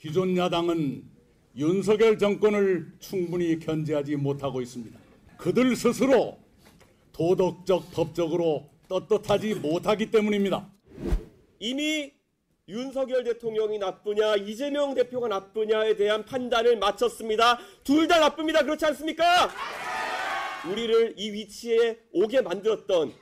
기존 야당은 윤석열 정권을 충분히 견제하지 못하고 있습니다. 그들 스스로 도덕적, 법적으로 떳떳하지 못하기 때문입니다. 이미 윤석열 대통령이 나쁘냐 이재명 대표가 나쁘냐에 대한 판단을 마쳤습니다. 둘 다 나쁩니다. 그렇지 않습니까? 우리를 이 위치에 오게 만들었던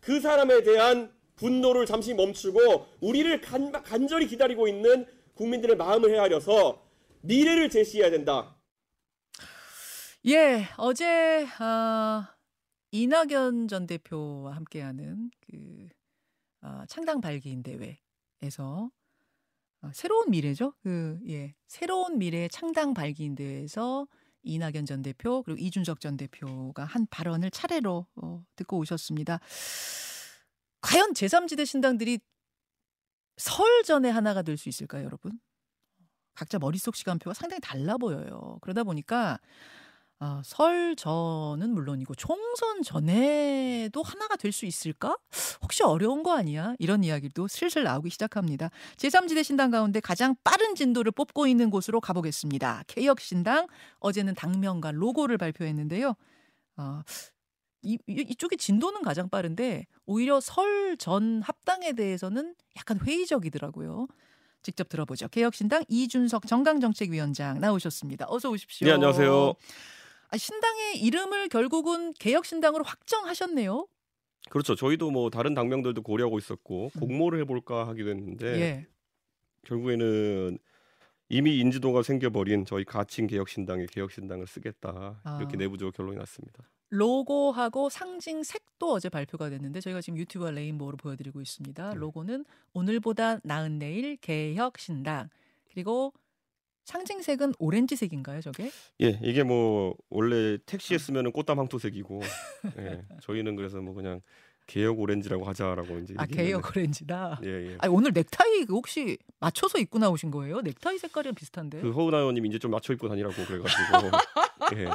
그 사람에 대한 분노를 잠시 멈추고 우리를 간, 간절히 기다리고 있는 국민들의 마음을 헤아려서 미래를 제시해야 된다. 예, 어제 어, 이낙연 전 대표와 함께하는 그 어, 창당 발기인 대회에서 어, 새로운 미래죠. 그 예, 새로운 미래 창당 발기인 대회에서 이낙연 전 대표 그리고 이준석 전 대표가 한 발언을 차례로 어, 듣고 오셨습니다. 과연 제3지대 신당들이 설 전에 하나가 될 수 있을까요, 여러분? 각자 머릿속 시간표가 상당히 달라 보여요. 그러다 보니까 어, 설 전은 물론이고 총선 전에도 하나가 될 수 있을까? 혹시 어려운 거 아니야? 이런 이야기도 슬슬 나오기 시작합니다. 제3지대 신당 가운데 가장 빠른 진도를 뽑고 있는 곳으로 가보겠습니다. 개혁신당 어제는 당명과 로고를 발표했는데요. 어, 이, 이쪽의 진도는 가장 빠른데 오히려 설 전 합당에 대해서는 약간 회의적이더라고요. 직접 들어보죠. 개혁신당 이준석 정강정책위원장 나오셨습니다. 어서 오십시오. 네, 안녕하세요. 아, 신당의 이름을 결국은 개혁신당으로 확정하셨네요. 그렇죠. 저희도 뭐 다른 당명들도 고려하고 있었고 음. 공모를 해볼까 하기도 했는데 예. 결국에는 이미 인지도가 생겨버린 저희 가칭 개혁신당의 개혁신당을 쓰겠다 이렇게 아. 내부적으로 결론이 났습니다. 로고하고 상징 색도 어제 발표가 됐는데 저희가 지금 유튜브와 레인보우로 보여드리고 있습니다. 네. 로고는 오늘보다 나은 내일 개혁 신당 그리고 상징색은 오렌지색인가요, 저게? 예, 이게 뭐 원래 아. 택시에 쓰면은 꽃담 황토색이고, 예, 저희는 그래서 뭐 그냥 개혁 오렌지라고 하자라고 이제 아. 개혁 오렌지다. 예, 예. 아 오늘 넥타이 그 혹시 맞춰서 입고 나오신 거예요? 넥타이 색깔이랑 비슷한데. 그 허은아 의원님 이제 좀 맞춰 입고 다니라고 그래가지고, 예,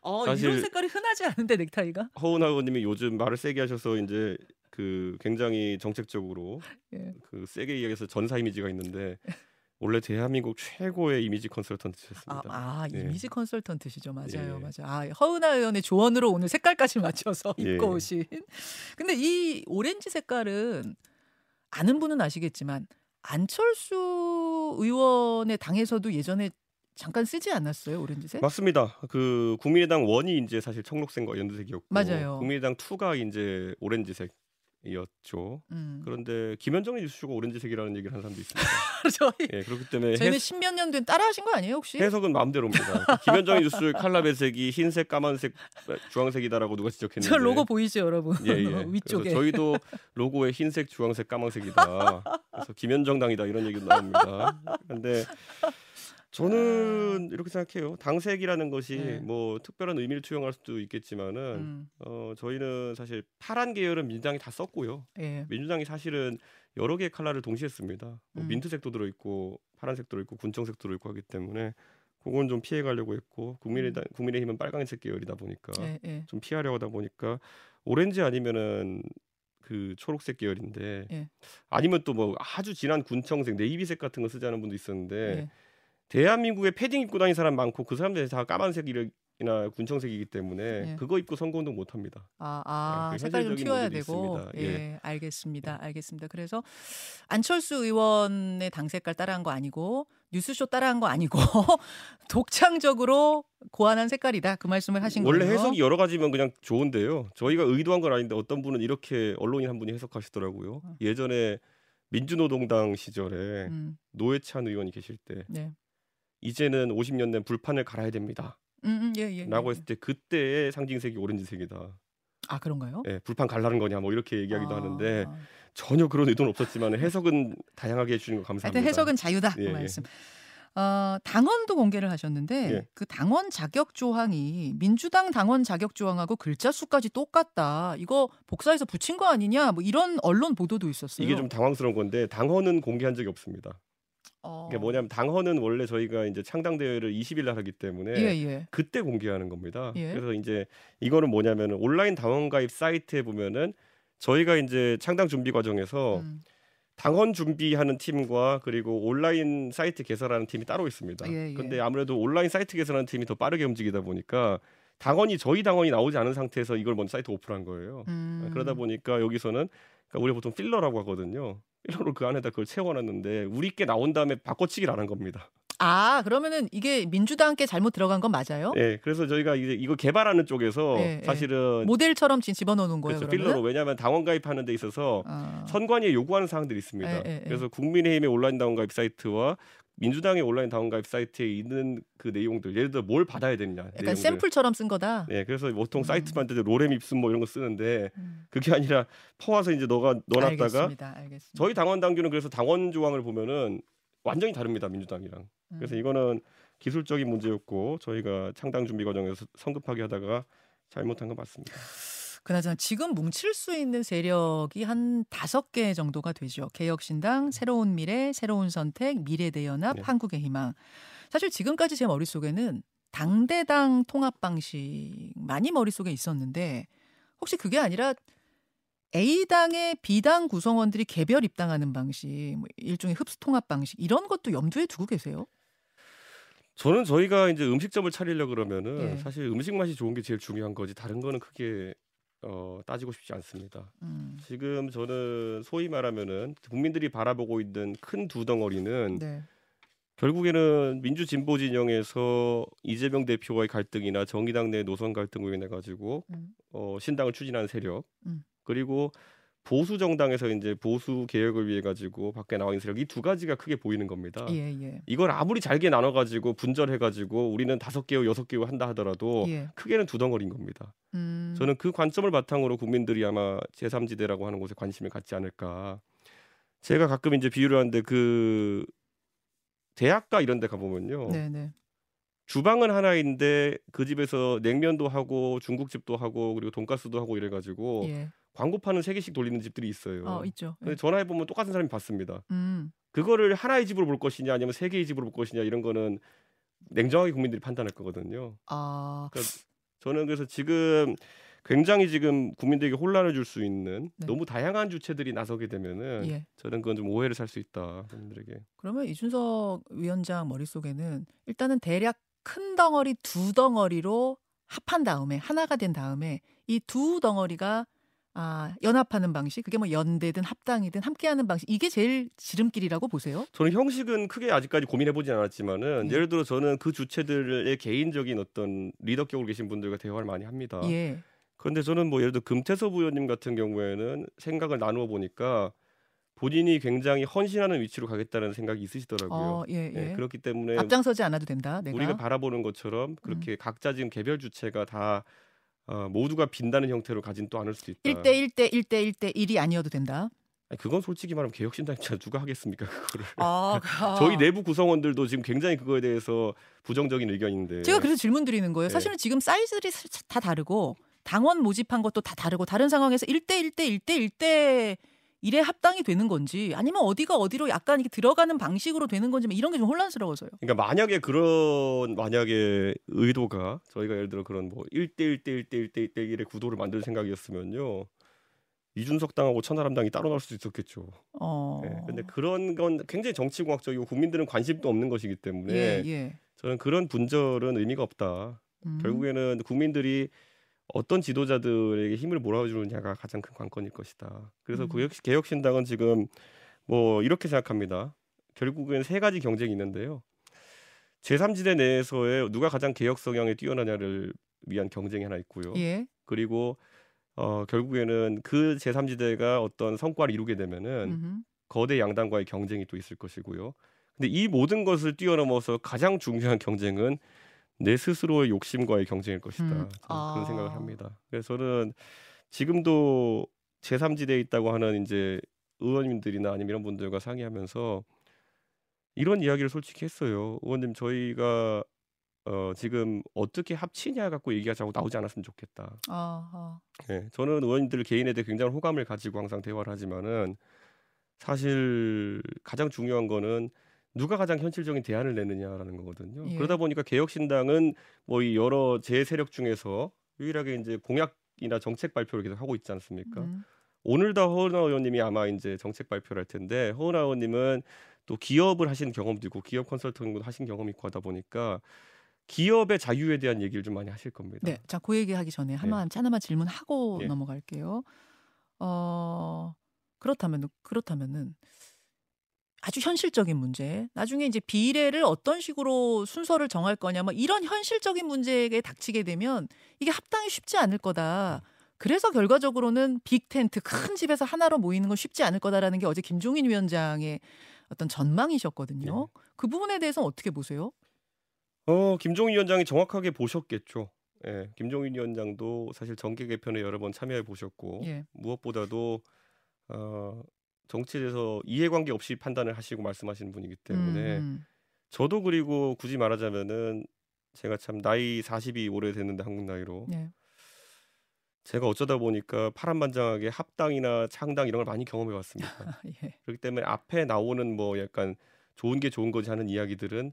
어, 사실- 이런 색깔이 흔하지 않은데 넥타이가. 허은하 의원님이 요즘 말을 세게 하셔서 이제 그 굉장히 정책적으로 예. 그 세게 이야기해서 전사 이미지가 있는데 원래 대한민국 최고의 이미지 아, 컨설턴트셨습니다. 아 예. 이미지 컨설턴트시죠, 맞아요, 예. 맞아요. 아 허은하 의원의 조언으로 오늘 색깔까지 맞춰서 예. 입고 오신. 근데 이 오렌지 색깔은 아는 분은 아시겠지만 안철수 의원의 당에서도 예전에 잠깐 쓰지 않았어요, 오렌지색? 맞습니다. 그 국민의당 원이 이제 사실 청록색과 연두색이었고, 맞아요. 국민의당 투가 이제 오렌지색 이었죠. 음. 그런데 김현정 뉴스쇼가 오렌지색이라는 얘기를 하는 사람도 있습니다. 저희 예, 그렇기 때문에 저희는 해, 십몇 년 된 따라하신 거 아니에요, 혹시? 해석은 마음대로입니다. 김현정 뉴스쇼의 칼라 배색이 흰색, 까만색, 주황색이다라고 누가 지적했는데 저 로고 보이죠, 여러분? 예, 예. 위쪽에. 그래서 저희도 로고에 흰색, 주황색, 까만색이다. 그래서 김현정 당이다 이런 얘기도 나옵니다. 근데 저는 이렇게 생각해요. 당색이라는 것이 네. 뭐 특별한 의미를 투영할 수도 있겠지만은 음, 어 저희는 사실 파란 계열은 민주당이 다 썼고요. 예. 민주당이 사실은 여러 개의 컬러를 동시에 씁니다. 뭐 음. 민트색도 들어 있고 파란색도 들어 있고 군청색도 들어 있고 하기 때문에 그건 좀 피해 가려고 했고 국민의당 국민의힘은 빨간색 계열이다 보니까 예, 예. 좀 피하려고 하다 보니까 오렌지 아니면은 그 초록색 계열인데 예. 아니면 또 뭐 아주 진한 군청색 네이비색 같은 거 쓰자는 분도 있었는데 예. 대한민국에 패딩 입고 다니는 사람 많고 그 사람들이 다 까만색이나 군청색이기 때문에 예. 그거 입고 선거운동 못 합니다. 아, 아 네, 그 색깔 좀 튀어야 되고. 예, 예. 알겠습니다. 알겠습니다. 그래서 안철수 의원의 당 색깔 따라한 거 아니고 뉴스쇼 따라한 거 아니고 독창적으로 고안한 색깔이다. 그 말씀을 하신 원래 거예요. 해석이 여러 가지면 그냥 좋은데요. 저희가 의도한 건 아닌데 어떤 분은 이렇게 언론인 한 분이 해석하시더라고요. 어. 예전에 민주노동당 시절에 음, 노회찬 의원이 계실 때 네. 이제는 50년 된 불판을 갈아야 됩니다. 음, 음, 예, 예. 라고 예. 했을 때 그때의 상징색이 오렌지색이다. 아, 그런가요? 예, 불판 갈라는 거냐 뭐 이렇게 얘기하기도 아, 하는데 아. 전혀 그런 의도는 없었지만 해석은 다양하게 해주시는 거 감사합니다. 해석은 자유다. 그 예, 예. 말씀. 어, 당원도 공개를 하셨는데 예. 그 당원 자격 조항이 민주당 당원 자격 조항하고 글자 수까지 똑같다. 이거 복사해서 붙인 거 아니냐? 뭐 이런 언론 보도도 있었어요. 이게 좀 당황스러운 건데 당헌은 공개한 적이 없습니다. 어. 이게 뭐냐면 당헌은 원래 저희가 이제 창당 대회를 20일 날 하기 때문에 예, 예. 그때 공개하는 겁니다. 예. 그래서 이제 이거는 뭐냐면 온라인 당원 가입 사이트에 보면은 저희가 이제 창당 준비 과정에서 음. 당원 준비하는 팀과 그리고 온라인 사이트 개설하는 팀이 따로 있습니다. 예, 예. 근데 아무래도 온라인 사이트 개설하는 팀이 더 빠르게 움직이다 보니까 당원이 저희 당원이 나오지 않은 상태에서 이걸 먼저 사이트 오픈한 거예요. 음. 그러다 보니까 여기서는 그러니까 우리 보통 filler라고 하거든요. filler로 그 안에다 그걸 채워놨는데 우리께 나온 다음에 바꿔치기를 안 한 겁니다. 아 그러면은 이게 민주당께 잘못 들어간 건 맞아요? 예, 그래서 저희가 이제 이거 개발하는 쪽에서 예, 예. 사실은 모델처럼 지금 집어넣는 거예요. 그렇죠, filler로 왜냐하면 당원 가입하는 데 있어서 아. 선관위에 요구하는 사항들이 있습니다. 예. 그래서 국민의힘의 온라인 당원 가입 사이트와 민주당의 온라인 당원 가입 사이트에 있는 그 내용들 예를 들어 뭘 받아야 되느냐 약간 내용들. 샘플처럼 쓴 거다. 네, 그래서 보통 음. 사이트 만들 때 로렘 입순 뭐 이런 거 쓰는데 음. 그게 아니라 퍼와서 이제 너가 넣어놨다가 알겠습니다. 알겠습니다. 저희 당원 당규는 그래서 당원 조항을 보면은 완전히 다릅니다 민주당이랑. 그래서 음. 이거는 기술적인 문제였고 저희가 창당 준비 과정에서 성급하게 하다가 잘못한 건 맞습니다. 그나저나 지금 뭉칠 수 있는 세력이 한 다섯 개 정도가 되죠. 개혁신당, 새로운 미래, 새로운 선택, 미래대연합, 네. 한국의 희망. 사실 지금까지 제 머릿속에는 당대당 통합 방식 많이 머릿속에 있었는데 혹시 그게 아니라 A당의 B당 구성원들이 개별 입당하는 방식, 뭐 일종의 흡수 통합 방식 이런 것도 염두에 두고 계세요? 저는 저희가 이제 음식점을 차리려 그러면은 예. 사실 음식 맛이 좋은 게 제일 중요한 거지 다른 거는 크게 어, 따지고 싶지 않습니다. 음. 지금 저는 소위 말하면은 국민들이 바라보고 있는 큰 두 덩어리는 네. 결국에는 민주 진보 진영에서 이재명 대표와의 갈등이나 정의당 내 노선 갈등으로 인해 가지고 음. 어, 신당을 추진하는 세력 음. 그리고 보수 정당에서 이제 보수 개혁을 위해 가지고 밖에 나와 있는 세력 이 두 가지가 크게 보이는 겁니다. 예, 예. 이걸 아무리 잘게 나눠 가지고 분절해 가지고 우리는 다섯 개요 여섯 개요 한다 하더라도 예. 크게는 두 덩어리인 겁니다. 음. 저는 그 관점을 바탕으로 국민들이 아마 제3지대라고 하는 곳에 관심을 갖지 않을까. 제가 가끔 이제 비유를 하는데 그 대학가 이런 데 가보면요. 네, 네. 주방은 하나인데 그 집에서 냉면도 하고 중국집도 하고 그리고 돈가스도 하고 이래가지고 예. 광고판은 세 개씩 돌리는 집들이 있어요. 어, 있죠. 예. 근데 전화해 보면 똑같은 사람이 받습니다. 음. 그거를 하나의 집으로 볼 것이냐 아니면 세 개의 집으로 볼 것이냐 이런 거는 냉정하게 국민들이 판단할 거거든요. 아, 저는 그래서 지금 굉장히 지금 국민들에게 혼란을 줄 수 있는 네. 너무 다양한 주체들이 나서게 되면은 예. 저는 그건 좀 오해를 살 수 있다 국민들에게. 그러면 이준석 위원장 머릿속에는 일단은 대략 큰 덩어리 두 덩어리로 합한 다음에 하나가 된 다음에 이 두 덩어리가 아, 연합하는 방식, 그게 뭐 연대든 합당이든 함께하는 방식, 이게 제일 지름길이라고 보세요? 저는 형식은 크게 아직까지 고민해 보진 않았지만은 예. 예를 들어 저는 그 주체들의 개인적인 어떤 리더격으로 계신 분들과 대화를 많이 합니다. 예. 그런데 저는 뭐 예를 들어 금태섭 의원님 같은 경우에는 생각을 나누어 보니까 본인이 굉장히 헌신하는 위치로 가겠다는 생각이 있으시더라고요. 어, 예, 예. 예, 그렇기 때문에 앞장서지 않아도 된다. 내가. 우리가 바라보는 것처럼 음. 그렇게 각자 지금 개별 주체가 다 어, 모두가 빈다는 형태로 가진 또 않을 수도 있다. 1대 1대 1대 1대 1이 아니어도 된다. 아니, 그건 솔직히 말하면 개혁신당 입장 누가 하겠습니까 그거를? 아, 저희 내부 구성원들도 지금 굉장히 그거에 대해서 부정적인 의견인데. 제가 그래서 질문 드리는 거예요. 네. 사실은 지금 사이즈들이 사- 다 다르고 당원 모집한 것도 다 다르고 다른 상황에서 1대 1대 1대 1대 1에 합당이 되는 건지 아니면 어디가 어디로 약간 이렇게 들어가는 방식으로 되는 건지 뭐 이런 게 좀 혼란스러워서요. 그러니까 만약에 그런 만약에 의도가 저희가 예를 들어 그런 뭐 1대 1대 1대 1대 1대 1의 구도를 만들 생각이었으면요. 이준석 당하고 천하람당이 따로 나올 수도 있었겠죠. 어. 예, 근데 그런 건 굉장히 정치공학적이고 국민들은 관심도 없는 것이기 때문에 예, 예. 저는 그런 분절은 의미가 없다. 음. 결국에는 국민들이 어떤 지도자들에게 힘을 몰아주느냐가 가장 큰 관건일 것이다. 그래서 음. 개혁, 개혁신당은 지금 뭐 이렇게 생각합니다. 결국엔 세 가지 경쟁이 있는데요. 제3지대 내에서의 누가 가장 개혁 성향에 뛰어나냐를 위한 경쟁이 하나 있고요. 예. 그리고 어, 결국에는 그 제3지대가 어떤 성과를 이루게 되면은 음흠. 거대 양당과의 경쟁이 또 있을 것이고요. 근데 이 모든 것을 뛰어넘어서 가장 중요한 경쟁은 내 스스로의 욕심과의 경쟁일 것이다. 음. 아. 그런 생각을 합니다. 그래서 저는 지금도 제3지대에 있다고 하는 이제 의원님들이나 아니면 이런 분들과 상의하면서 이런 이야기를 솔직히 했어요. 의원님 저희가 어, 지금 어떻게 합치냐 갖고 얘기가 자꾸 나오지 않았으면 좋겠다. 아, 아. 네, 저는 의원님들 개인에 대해 굉장히 호감을 가지고 항상 대화를 하지만은 사실 가장 중요한 거는 누가 가장 현실적인 대안을 내느냐라는 거거든요. 예. 그러다 보니까 개혁신당은 뭐 이 여러 제 세력 중에서 유일하게 이제 공약이나 정책 발표를 계속 하고 있지 않습니까? 음. 오늘 다 허은하 의원님이 아마 이제 정책 발표를 할 텐데 허은하 의원님은 또 기업을 하신 경험도 있고 기업 컨설팅도 하신 경험이 있고 하다 보니까 기업의 자유에 대한 얘기를 좀 많이 하실 겁니다. 네. 자, 그 얘기하기 전에 하나만 하나만 질문하고 예. 넘어갈게요. 어, 그렇다면 그렇다면은 아주 현실적인 문제. 나중에 이제 비례를 어떤 식으로 순서를 정할 거냐, 뭐 이런 현실적인 문제에 닥치게 되면 이게 합당이 쉽지 않을 거다. 그래서 결과적으로는 빅 텐트 큰 집에서 하나로 모이는 건 쉽지 않을 거다라는 게 어제 김종인 위원장의 어떤 전망이셨거든요. 그 부분에 대해서 어떻게 보세요? 어, 김종인 위원장이 정확하게 보셨겠죠. 예, 김종인 위원장도 사실 정계 개편에 여러 번 참여해 보셨고 예. 무엇보다도 어, 정치에 대해서 이해관계 없이 판단을 하시고 말씀하시는 분이기 때문에 음, 저도 그리고 굳이 말하자면은 제가 참 나이 40이 오래 됐는데 한국 나이로 네. 제가 어쩌다 보니까 파란만장하게 합당이나 창당 이런 걸 많이 경험해 왔습니다. 예. 그렇기 때문에 앞에 나오는 뭐 약간 좋은 게 좋은 거지 하는 이야기들은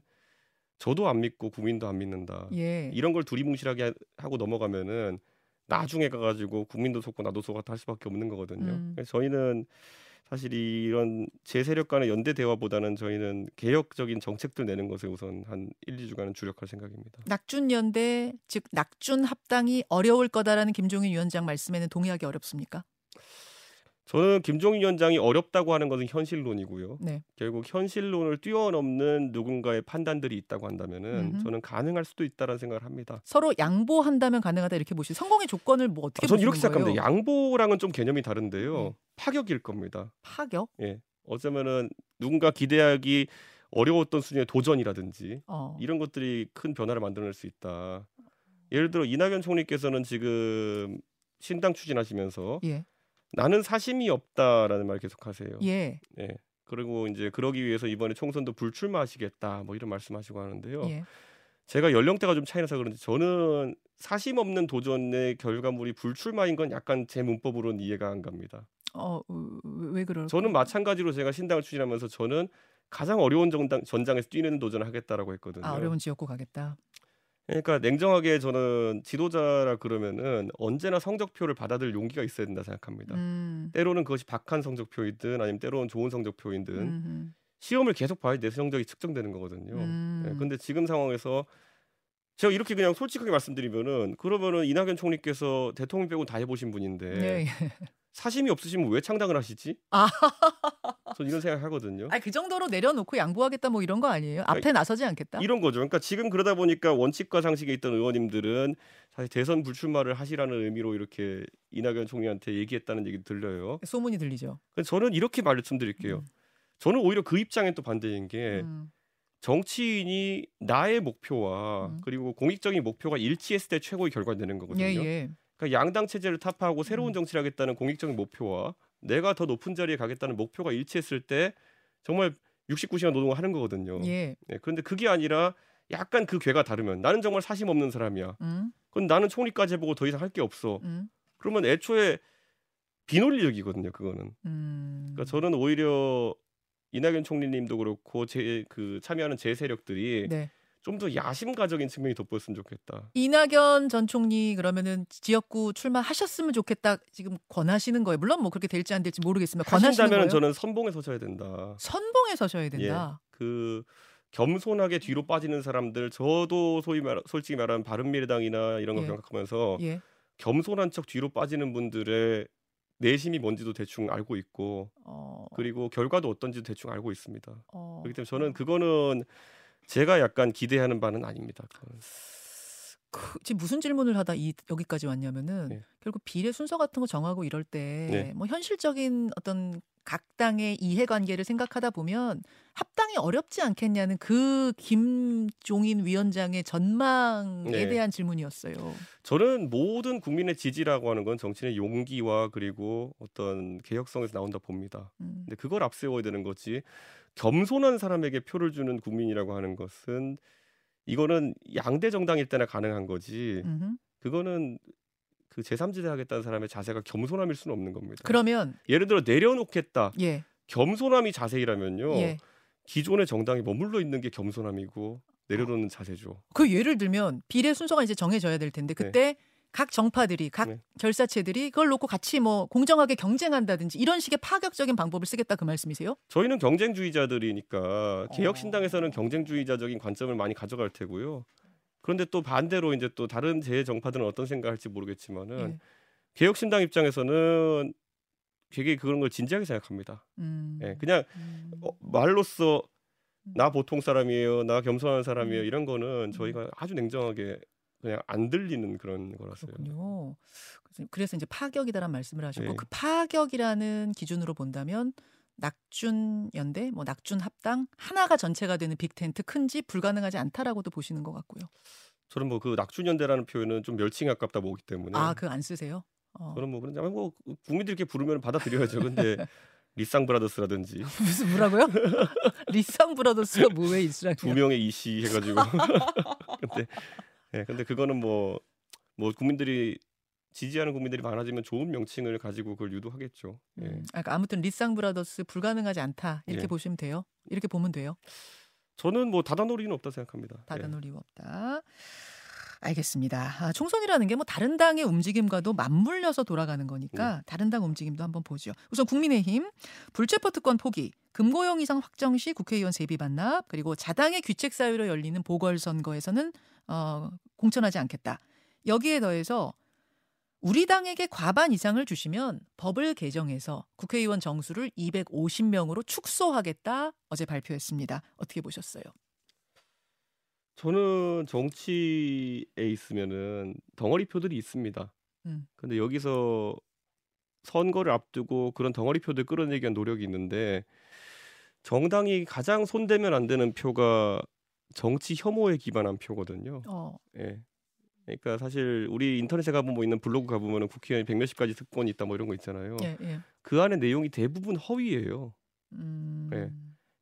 저도 안 믿고 국민도 안 믿는다. 예. 이런 걸 두리뭉실하게 하- 하고 넘어가면은 나중에 가가지고 국민도 속고 나도 속았다 할 수밖에 없는 거거든요. 음. 그래서 저희는 사실 이런 제 세력 간의 연대 대화보다는 저희는 개혁적인 정책들 내는 것에 우선 한 1, 2주간은 주력할 생각입니다. 낙준 연대 즉 낙준 합당이 어려울 거다라는 김종인 위원장 말씀에는 동의하기 어렵습니까? 저는 김종인 위원장이 어렵다고 하는 것은 현실론이고요. 네. 결국 현실론을 뛰어넘는 누군가의 판단들이 있다고 한다면은 음흠. 저는 가능할 수도 있다라는 생각을 합니다. 서로 양보한다면 가능하다 이렇게 보시. 성공의 조건을 뭐 어떻게 아, 저는 이렇게 생각합니다. 양보랑은 좀 개념이 다른데요. 네. 파격일 겁니다. 파격. 예. 어쩌면은 누군가 기대하기 어려웠던 수준의 도전이라든지 어. 이런 것들이 큰 변화를 만들어낼 수 있다. 예를 들어 이낙연 총리께서는 지금 신당 추진하시면서 예. 나는 사심이 없다라는 말 계속하세요. 예. 예. 그리고 이제 그러기 위해서 이번에 총선도 불출마하시겠다 뭐 이런 말씀하시고 하는데요. 예. 제가 연령대가 좀 차이 나서 그런지 저는 사심 없는 도전의 결과물이 불출마인 건 약간 제 문법으로는 이해가 안 갑니다. 어, 왜, 왜 그럴? 저는 마찬가지로 제가 신당을 추진하면서 저는 가장 어려운 정당, 전장에서 뛰는 도전을 하겠다라고 했거든요. 아, 어려운 지역구 가겠다. 그러니까 냉정하게 저는 지도자라 그러면은 언제나 성적표를 받아들일 용기가 있어야 된다 생각합니다. 음. 때로는 그것이 박한 성적표이든 아니면 때로는 좋은 성적표이든 음. 시험을 계속 봐야 내 성적이 측정되는 거거든요. 음. 예, 근데 지금 상황에서 제가 이렇게 그냥 솔직하게 말씀드리면은 그러면은 이낙연 총리께서 대통령 빼고 다 해보신 분인데 네. 사심이 없으시면 왜 창당을 하시지? 아. 전 이런 생각 하거든요. 아니 그 정도로 내려놓고 양보하겠다 뭐 이런 거 아니에요? 앞에 나서지 않겠다. 이런 거죠. 그러니까 지금 그러다 보니까 원칙과 상식에 있던 의원님들은 사실 대선 불출마를 하시라는 의미로 이렇게 이낙연 총리한테 얘기했다는 얘기 들려요. 소문이 들리죠. 저는 이렇게 말씀드릴게요. 음. 저는 오히려 그 입장엔 또 반대인 게 음. 정치인이 나의 목표와 음. 그리고 공익적인 목표가 일치했을 때 최고의 결과가 되는 거거든요. 예, 예. 그러니까 양당 체제를 타파하고 새로운 음. 정치를 하겠다는 공익적인 목표와 내가 더 높은 자리에 가겠다는 목표가 일치했을 때 정말 69시간 노동을 하는 거거든요. 예. 네, 그런데 그게 아니라 약간 그 괴가 다르면 나는 정말 사심 없는 사람이야. 음. 그건 나는 총리까지 해보고 더 이상 할 게 없어. 음. 그러면 애초에 비논리적이거든요. 그거는. 음. 그러니까 저는 오히려 이낙연 총리님도 그렇고 제 그 참여하는 제 세력들이 네. 좀 더 야심가적인 측면이 돋보였으면 좋겠다. 이낙연 전 총리 그러면은 지역구 출마하셨으면 좋겠다 지금 권하시는 거예요. 물론 뭐 그렇게 될지 안 될지 모르겠지만 권하시는 거예요. 저는 선봉에 서셔야 된다. 선봉에 서셔야 된다. 그 겸손하게 뒤로 빠지는 사람들 저도 소위 말 솔직히 말하면 바른미래당이나 이런 거 예. 생각하면서 예. 겸손한 척 뒤로 빠지는 분들의 내심이 뭔지도 대충 알고 있고 어. 그리고 결과도 어떤지도 대충 알고 있습니다. 어. 그렇기 때문에 저는 그거는 제가 약간 기대하는 바는 아닙니다. 그, 지금 무슨 질문을 하다 이 여기까지 왔냐면은 네. 결국 비례 순서 같은 거 정하고 이럴 때 네. 뭐 현실적인 어떤 각 당의 이해관계를 생각하다 보면 합당이 어렵지 않겠냐는 그 김종인 위원장의 전망에 네. 대한 질문이었어요. 저는 모든 국민의 지지라고 하는 건 정치인의 용기와 그리고 어떤 개혁성에서 나온다 봅니다. 음. 근데 그걸 앞세워야 되는 거지. 겸손한 사람에게 표를 주는 국민이라고 하는 것은 이거는 양대 정당일 때나 가능한 거지. 음흠. 그거는 그 제3지대 하겠다는 사람의 자세가 겸손함일 수는 없는 겁니다. 그러면 예를 들어 내려놓겠다. 예. 겸손함이 자세이라면요. 예. 기존의 정당이 머물러 있는 게 겸손함이고 내려놓는 자세죠. 그 예를 들면 비례 순서가 이제 정해져야 될 텐데 그때 각 정파들이 각 네. 결사체들이 그걸 놓고 같이 뭐 공정하게 경쟁한다든지 이런 식의 파격적인 방법을 쓰겠다 그 말씀이세요? 저희는 경쟁주의자들이니까 어. 개혁 신당에서는 경쟁주의자적인 관점을 많이 가져갈 테고요. 그런데 또 반대로 이제 또 다른 제 정파들은 어떤 생각할지 모르겠지만은 예. 개혁 신당 입장에서는 되게 그런 걸 진지하게 생각합니다. 음. 예, 그냥 음. 어, 말로써 나 보통 사람이에요, 나 겸손한 사람이에요 음. 이런 거는 저희가 아주 냉정하게 그냥 안 들리는 그런 거라서요. 그렇군요. 그래서- 그래서 이제 파격이다라는 말씀을 하셨고 네. 그 파격이라는 기준으로 본다면 낙준 연대, 뭐 낙준 합당 하나가 전체가 되는 빅텐트 큰지 불가능하지 않다라고도 보시는 것 같고요. 저는 뭐 그 낙준 연대라는 표현은 좀 멸칭에 가깝다 보기 때문에 아, 그거 안 쓰세요? 어. 저는 뭐 그런데 뭐 국민들이 이렇게 부르면 받아들여야죠. 근데 리쌍 Brothers라든지 무슨 뭐라고요? 리쌍 Brothers가 뭐왜 이스라엘? 두 명의 이씨 해가지고 근데 예 근데 그거는 뭐뭐 국민들이 지지하는 국민들이 많아지면 좋은 명칭을 가지고 그걸 유도하겠죠. 예. 음, 아, 그러니까 아무튼 리쌍 Brothers 불가능하지 않다 이렇게 예. 보시면 돼요. 이렇게 보면 돼요. 저는 뭐 닫아놓을 없다 생각합니다. 예. 닫아놓을 이유 없다. 알겠습니다. 아, 총선이라는 게 뭐 다른 당의 움직임과도 맞물려서 돌아가는 거니까 다른 당 움직임도 한번 보죠. 우선 국민의힘 불체포 특권 포기, 금고용 이상 확정 시 국회의원 세비 반납, 그리고 자당의 규책 사유로 열리는 보궐선거에서는 어, 공천하지 않겠다. 여기에 더해서 우리 당에게 과반 이상을 주시면 법을 개정해서 국회의원 정수를 250명으로 축소하겠다 어제 발표했습니다. 어떻게 보셨어요? 저는 정치에 있으면은 덩어리 표들이 있습니다. 음. 근데 여기서 선거를 앞두고 그런 덩어리 표들 끌어내기 위한 노력이 있는데 정당이 가장 손대면 안 되는 표가 정치 혐오에 기반한 표거든요. 어, 예. 그러니까 사실 우리 인터넷에 가보면 뭐 있는 블로그 가보면은 국회의원이 백 몇십 가지 특권이 있다 뭐 이런 거 있잖아요. 예, 예. 그 안에 내용이 대부분 허위예요. 음. 네.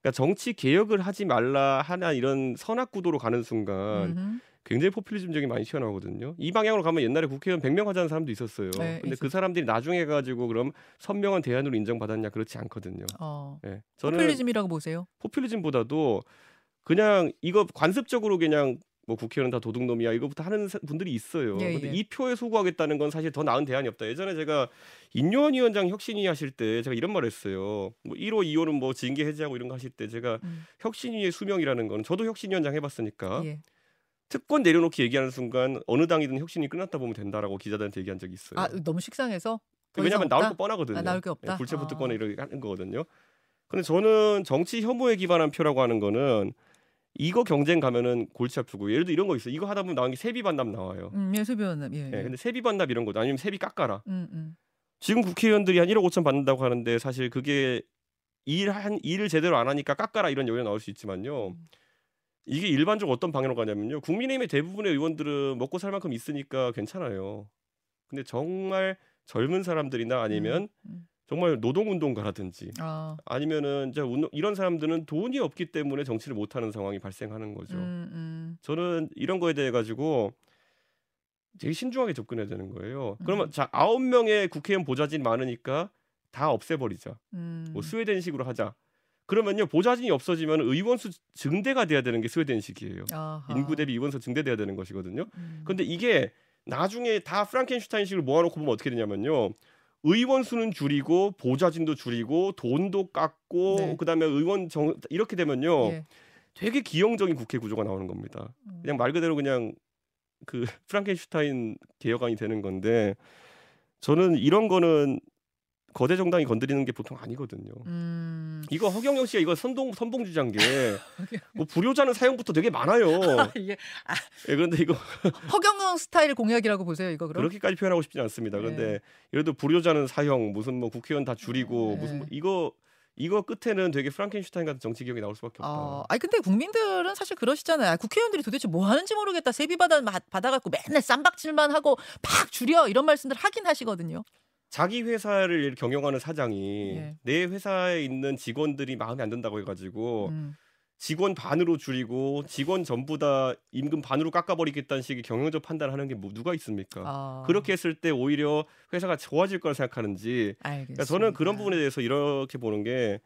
그러니까 정치 개혁을 하지 말라 하나 이런 선악 구도로 가는 순간 음흠. 굉장히 포퓰리즘적이 많이 튀어나오거든요. 이 방향으로 가면 옛날에 국회의원 100명 하자는 사람도 있었어요. 네, 근데 그 있었죠. 사람들이 나중에 가지고 그럼 선명한 대안으로 인정받았냐 그렇지 않거든요. 어. 예. 저는 포퓰리즘이라고 보세요. 포퓰리즘보다도 그냥 이거 관습적으로 그냥 뭐 국회의원 다 도둑놈이야 이거부터 하는 사- 분들이 있어요. 예, 근데 예. 이 표에 소구하겠다는 건 사실 더 나은 대안이 없다. 예전에 제가 인요한 위원장 혁신위 하실 때 제가 이런 말 했어요. 뭐 1호, 2호는 뭐 징계 해제하고 이런 거 하실 때 제가 음. 혁신위의 수명이라는 건 저도 혁신위원장 해봤으니까 예. 특권 내려놓기 얘기하는 순간 어느 당이든 혁신이 끝났다 보면 된다라고 기자들한테 얘기한 적이 있어요. 아 너무 식상해서 더 왜냐하면 나올? 거 뻔하거든요. 아, 나올 게 없다? 예, 불체포 아. 특권을 이렇게 하는 거거든요. 근데 저는 정치 혐오에 기반한 표라고 하는 거는 이거 경쟁 가면은 골치 아프고 예를 들어 이런 거 있어요. 이거 하다 보면 나온 게 세비 반납 나와요. 음, 예, 소변 예. 예, 예. 근데 세비 반납 이런 거 아니면 세비 깎아라. 음, 음. 지금 국회의원들이 한 1억 5천 받는다고 하는데 사실 그게 일한 일을 제대로 안 하니까 깎아라 이런 요인 나올 수 있지만요. 음. 이게 일반적으로 어떤 방향으로 가냐면요. 국민의힘의 대부분의 의원들은 먹고 살 만큼 있으니까 괜찮아요. 근데 정말 젊은 사람들이나 아니면 음. 정말 노동운동가라든지 아. 아니면은 이제 운동- 이런 사람들은 돈이 없기 때문에 정치를 못하는 상황이 발생하는 거죠. 음, 음. 저는 이런 거에 대해 가지고 되게 신중하게 접근해야 되는 거예요. 그러면 음. 자 아홉 명의 국회의원 보좌진 많으니까 다 없애버리자. 음. 뭐 스웨덴식으로 하자. 그러면요 보좌진이 없어지면 의원 수 증대가 돼야 되는 게 스웨덴식이에요. 아하. 인구 대비 의원 수 증대돼야 되는 것이거든요. 음. 근데 이게 나중에 다 프랑켄슈타인식으로 모아놓고 보면 어떻게 되냐면요. 의원 수는 줄이고 보좌진도 줄이고 돈도 깎고 네. 그다음에 의원 정 이렇게 되면요. 예. 되게 기형적인 국회 구조가 나오는 겁니다. 음. 그냥 말 그대로 그냥 그 프랑켄슈타인 개혁안이 되는 건데 저는 이런 거는 거대 정당이 건드리는 게 보통 아니거든요. 음. 이거 허경영 씨가 이거 선동 선봉주자인 게뭐 불효자는 사형부터 되게 많아요. 이게 예, 그런데 이거 허경영 스타일 공약이라고 보세요, 이거 그럼? 그렇게까지 표현하고 싶지는 않습니다. 그런데 네. 예를 들어 불효자는 사형 무슨 뭐 국회의원 다 줄이고 네. 무슨 뭐 이거 이거 끝에는 되게 프랑켄슈타인 같은 정치 기억이 나올 수밖에 없다. 어, 아니 근데 국민들은 사실 그러시잖아요. 아, 국회의원들이 도대체 뭐 하는지 모르겠다. 세비 받아 받아갖고 맨날 쌈박질만 하고 팍 줄여 이런 말씀들 하긴 하시거든요. 자기 회사를 경영하는 사장이 예. 내 회사에 있는 직원들이 마음에 안 든다고 해가지고 음. 직원 반으로 줄이고 직원 전부 다 임금 반으로 깎아버리겠다는 식의 경영적 판단하는 게 뭐 누가 있습니까? 아, 그렇게 했을 때 오히려 회사가 좋아질 거라 생각하는지. 그러니까 저는 그런 부분에 대해서 이렇게 보는 게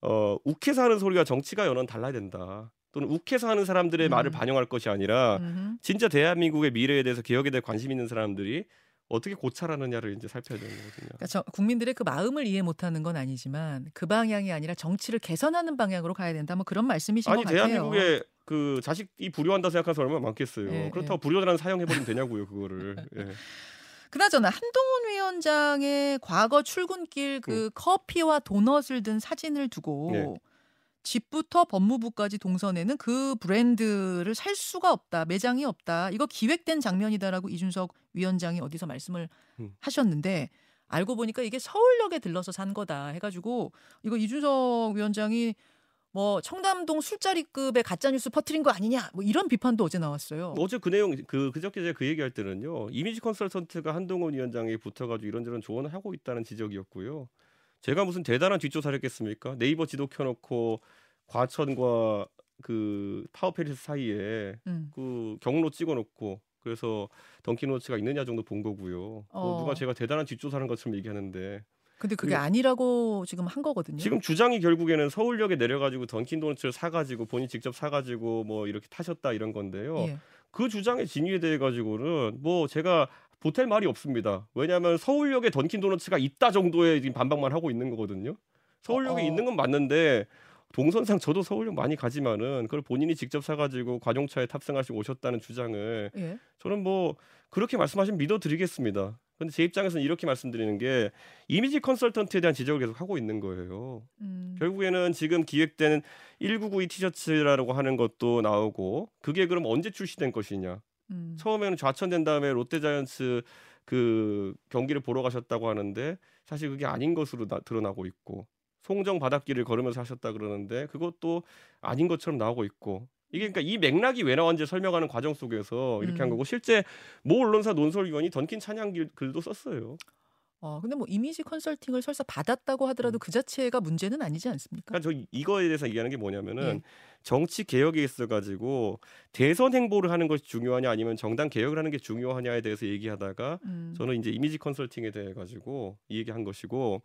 어, 욱해서 하는 소리와 정치가 연원 달라야 된다. 또는 욱해서 하는 사람들의 음. 말을 반영할 것이 아니라 음흠. 진짜 대한민국의 미래에 대해서 개혁에 대해 관심 있는 사람들이 어떻게 고찰하느냐를 이제 살펴야 되는 거거든요. 그러니까 저, 국민들의 그 마음을 이해 못하는 건 아니지만 그 방향이 아니라 정치를 개선하는 방향으로 가야 된다. 뭐 그런 말씀이신 아니 것 같아요. 대한민국에 그 자식이 불효한다 생각하는 사람 얼마나 많겠어요. 예, 그렇다고 불효자라는 사형해버리면 되냐고요 그거를. 예. 그나저나 한동훈 위원장의 과거 출근길 그 커피와 도넛을 든 사진을 두고 음. 네. 집부터 법무부까지 동선에는 그 브랜드를 살 수가 없다, 매장이 없다. 이거 기획된 장면이다라고 이준석 위원장이 어디서 말씀을 음. 하셨는데 알고 보니까 이게 서울역에 들러서 산 거다 해가지고 이거 이준석 위원장이 뭐 청담동 술자리급의 가짜 뉴스 퍼뜨린 거 아니냐 뭐 이런 비판도 어제 나왔어요. 어제 그 내용 그 그저께 제가 그 얘기할 때는요 이미지 컨설턴트가 한동훈 위원장에 붙어가지고 이런저런 조언을 하고 있다는 지적이었고요. 제가 무슨 대단한 뒷조사를 했겠습니까? 네이버 지도 켜놓고 과천과 그 타워팰리스 사이에 음. 그 경로 찍어놓고 그래서 던킨도너츠가 있느냐 정도 본 거고요. 어. 뭐 누가 제가 대단한 뒷조사하는 것처럼 얘기하는데 근데 그게 그게- 아니라고 지금 한 거거든요. 지금 주장이 결국에는 서울역에 내려가지고 던킨도너츠를 사가지고 본인 직접 사가지고 뭐 이렇게 타셨다 이런 건데요. 예. 그 주장의 진위에 대해 가지고는 뭐 제가 보탤 말이 없습니다. 왜냐하면 서울역에 던킨 도너츠가 있다 정도의 지금 반박만 하고 있는 거거든요. 서울역에 어, 어. 있는 건 맞는데 동선상 저도 서울역 많이 가지만은 그걸 본인이 직접 사가지고 관용차에 탑승하시고 오셨다는 주장을 예. 저는 뭐 그렇게 말씀하시면 믿어드리겠습니다. 근데 제 입장에서는 이렇게 말씀드리는 게 이미지 컨설턴트에 대한 지적을 계속 하고 있는 거예요. 음. 결국에는 지금 기획된 1992 티셔츠라고 하는 것도 나오고 그게 그럼 언제 출시된 것이냐? 음. 처음에는 좌천된 다음에 롯데자이언츠 그 경기를 보러 가셨다고 하는데 사실 그게 아닌 것으로 나- 드러나고 있고 송정 바닷길을 걸으면서 하셨다 그러는데 그것도 아닌 것처럼 나오고 있고 이게 그러니까 이 맥락이 왜 나왔는지 설명하는 과정 속에서 이렇게 한 음. 거고 실제 모 언론사 논설위원이 던킨 찬양 글- 글도 썼어요. 어, 근데 뭐 이미지 컨설팅을 설사 받았다고 하더라도 그 자체가 문제는 아니지 않습니까? 그러니까 저 이- 이거에 대해서 얘기하는 게 뭐냐면은 예. 정치 개혁에 있어 가지고 대선 행보를 하는 것이 중요하냐 아니면 정당 개혁을 하는 게 중요하냐에 대해서 얘기하다가 음. 저는 이제 이미지 컨설팅에 대해 가지고 이 얘기한 것이고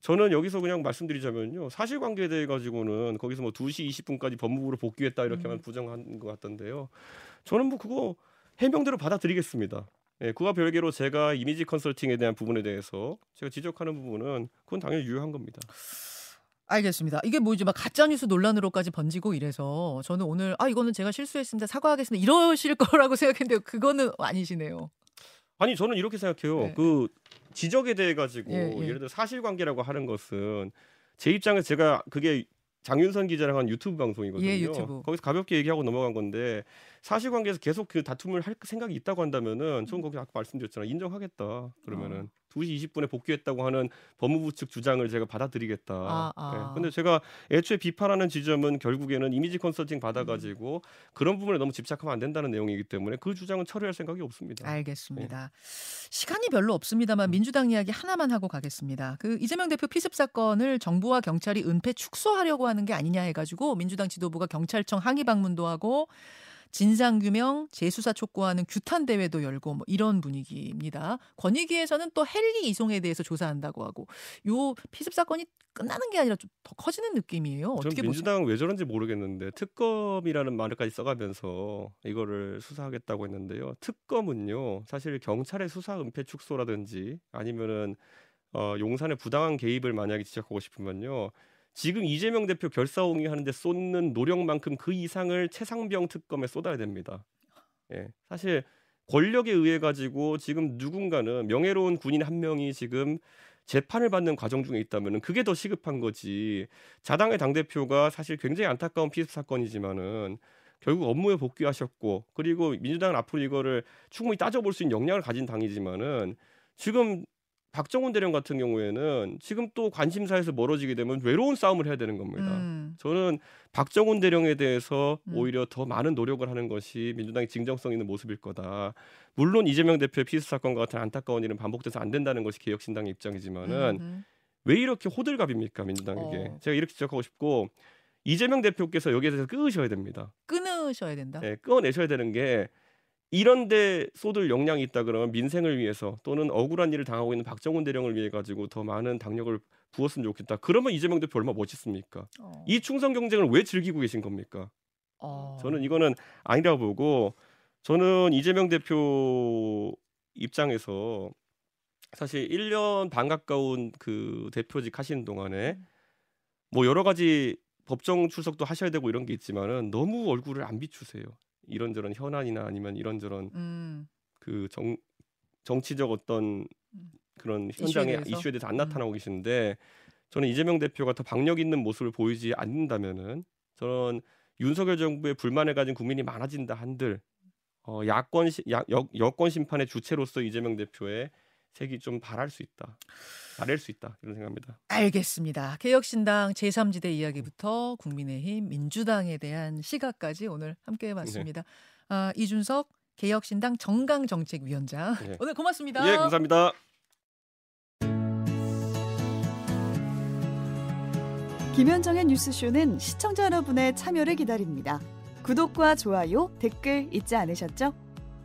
저는 여기서 그냥 말씀드리자면요 사실관계에 대해 가지고는 거기서 뭐 2시 20분까지 법무부로 복귀했다 이렇게만 음. 부정한 것 같던데요 저는 뭐 그거 해명대로 받아들이겠습니다 예, 그와 별개로 제가 이미지 컨설팅에 대한 부분에 대해서 제가 지적하는 부분은 그건 당연히 유효한 겁니다 알겠습니다. 이게 뭐 이제 막 가짜 뉴스 논란으로까지 번지고 이래서 저는 오늘 아 이거는 제가 실수했습니다. 사과하겠습니다. 이러실 거라고 생각했는데 그거는 아니시네요. 아니 저는 이렇게 생각해요. 네. 그 지적에 대해 가지고 예, 예. 예를 들어 사실관계라고 하는 것은 제 입장에서 제가 그게 장윤선 기자랑 한 유튜브 방송이거든요. 예, 유튜브. 거기서 가볍게 얘기하고 넘어간 건데 사실관계에서 계속 그 다툼을 할 생각이 있다고 한다면은 저는 거기 아까 말씀드렸잖아요. 인정하겠다. 그러면은 어. 2시 20분에 복귀했다고 하는 법무부 측 주장을 제가 받아들이겠다. 아, 아. 예, 근데 제가 애초에 비판하는 지점은 결국에는 이미지 컨설팅 받아가지고 그런 부분에 너무 집착하면 안 된다는 내용이기 때문에 그 주장은 처리할 생각이 없습니다. 알겠습니다. 시간이 별로 없습니다만 민주당 이야기 하나만 하고 가겠습니다. 그 이재명 대표 피습 사건을 정부와 경찰이 은폐 축소하려고 하는 게 아니냐 해가지고 민주당 지도부가 경찰청 항의 방문도 하고 진상 규명, 재수사 촉구하는 규탄 대회도 열고 뭐 이런 분위기입니다. 권익위에서는 또 헬기 이송에 대해서 조사한다고 하고 요 피습 사건이 끝나는 게 아니라 좀 더 커지는 느낌이에요. 어떻게 보세요? 민주당은 왜 저런지 모르겠는데 특검이라는 말을까지 써가면서 이거를 수사하겠다고 했는데요. 특검은요 사실 경찰의 수사 은폐 축소라든지 아니면은 어, 용산의 부당한 개입을 만약에 지적하고 싶으면요. 지금 이재명 대표 결사홍위 하는데 쏟는 노력만큼 그 이상을 최상병 특검에 쏟아야 됩니다. 예, 사실 권력에 의해 가지고 지금 누군가는 명예로운 군인 한 명이 지금 재판을 받는 과정 중에 있다면은 그게 더 시급한 거지. 자당의 당 대표가 사실 굉장히 안타까운 피습 사건이지만은 결국 업무에 복귀하셨고 그리고 민주당은 앞으로 이거를 충분히 따져볼 수 있는 역량을 가진 당이지만은 지금 박정훈 대령 같은 경우에는 지금 또 관심사에서 멀어지게 되면 외로운 싸움을 해야 되는 겁니다. 음, 저는 박정훈 대령에 대해서 음. 오히려 더 많은 노력을 하는 것이 민주당의 진정성 있는 모습일 거다. 물론 이재명 대표의 피습 사건과 같은 안타까운 일은 반복돼서 안 된다는 것이 개혁신당의 입장이지만은 음, 왜 이렇게 호들갑입니까 민주당에게? 어. 제가 이렇게 지적하고 싶고 이재명 대표께서 여기에 대해서 끄으셔야 됩니다. 끊으셔야 된다. 예, 끊어내셔야 되는 게 이런 데 쏟을 역량이 있다 그러면 민생을 위해서 또는 억울한 일을 당하고 있는 박정훈 대령을 위해 가지고 더 많은 당력을 부었으면 좋겠다. 그러면 이재명 대표 얼마 나 멋있습니까? 어. 이 충성 경쟁을 왜 즐기고 계신 겁니까? 어. 저는 이거는 아니라고 보고 저는 이재명 대표 입장에서 사실 1년 반 가까운 그 대표직 하시는 동안에 뭐 여러 가지 법정 출석도 하셔야 되고 이런 게 있지만은 너무 얼굴을 안 비추세요. 이런저런 현안이나 아니면 이런저런 음. 그정 정치적 어떤 음. 그런 이슈에 현장의 대해서? 이슈에 대해서 안 음. 나타나고 계시는데 저는 이재명 대표가 더 박력 있는 모습을 보이지 않는다면은 저는 윤석열 정부에 불만을 가진 국민이 많아진다 한들 어, 야권 시, 야, 여, 여권 심판의 주체로서 이재명 대표의 색이 좀 바랄 수 있다, 바랄 수 있다 이런 생각합니다. 알겠습니다. 개혁신당 제3지대 이야기부터 국민의힘, 민주당에 대한 시각까지 오늘 함께 해봤습니다. 아, 이준석 개혁신당 정강정책위원장 네. 오늘 고맙습니다. 예, 감사합니다. 김현정의 뉴스쇼는 시청자 여러분의 참여를 기다립니다. 구독과 좋아요, 댓글 잊지 않으셨죠?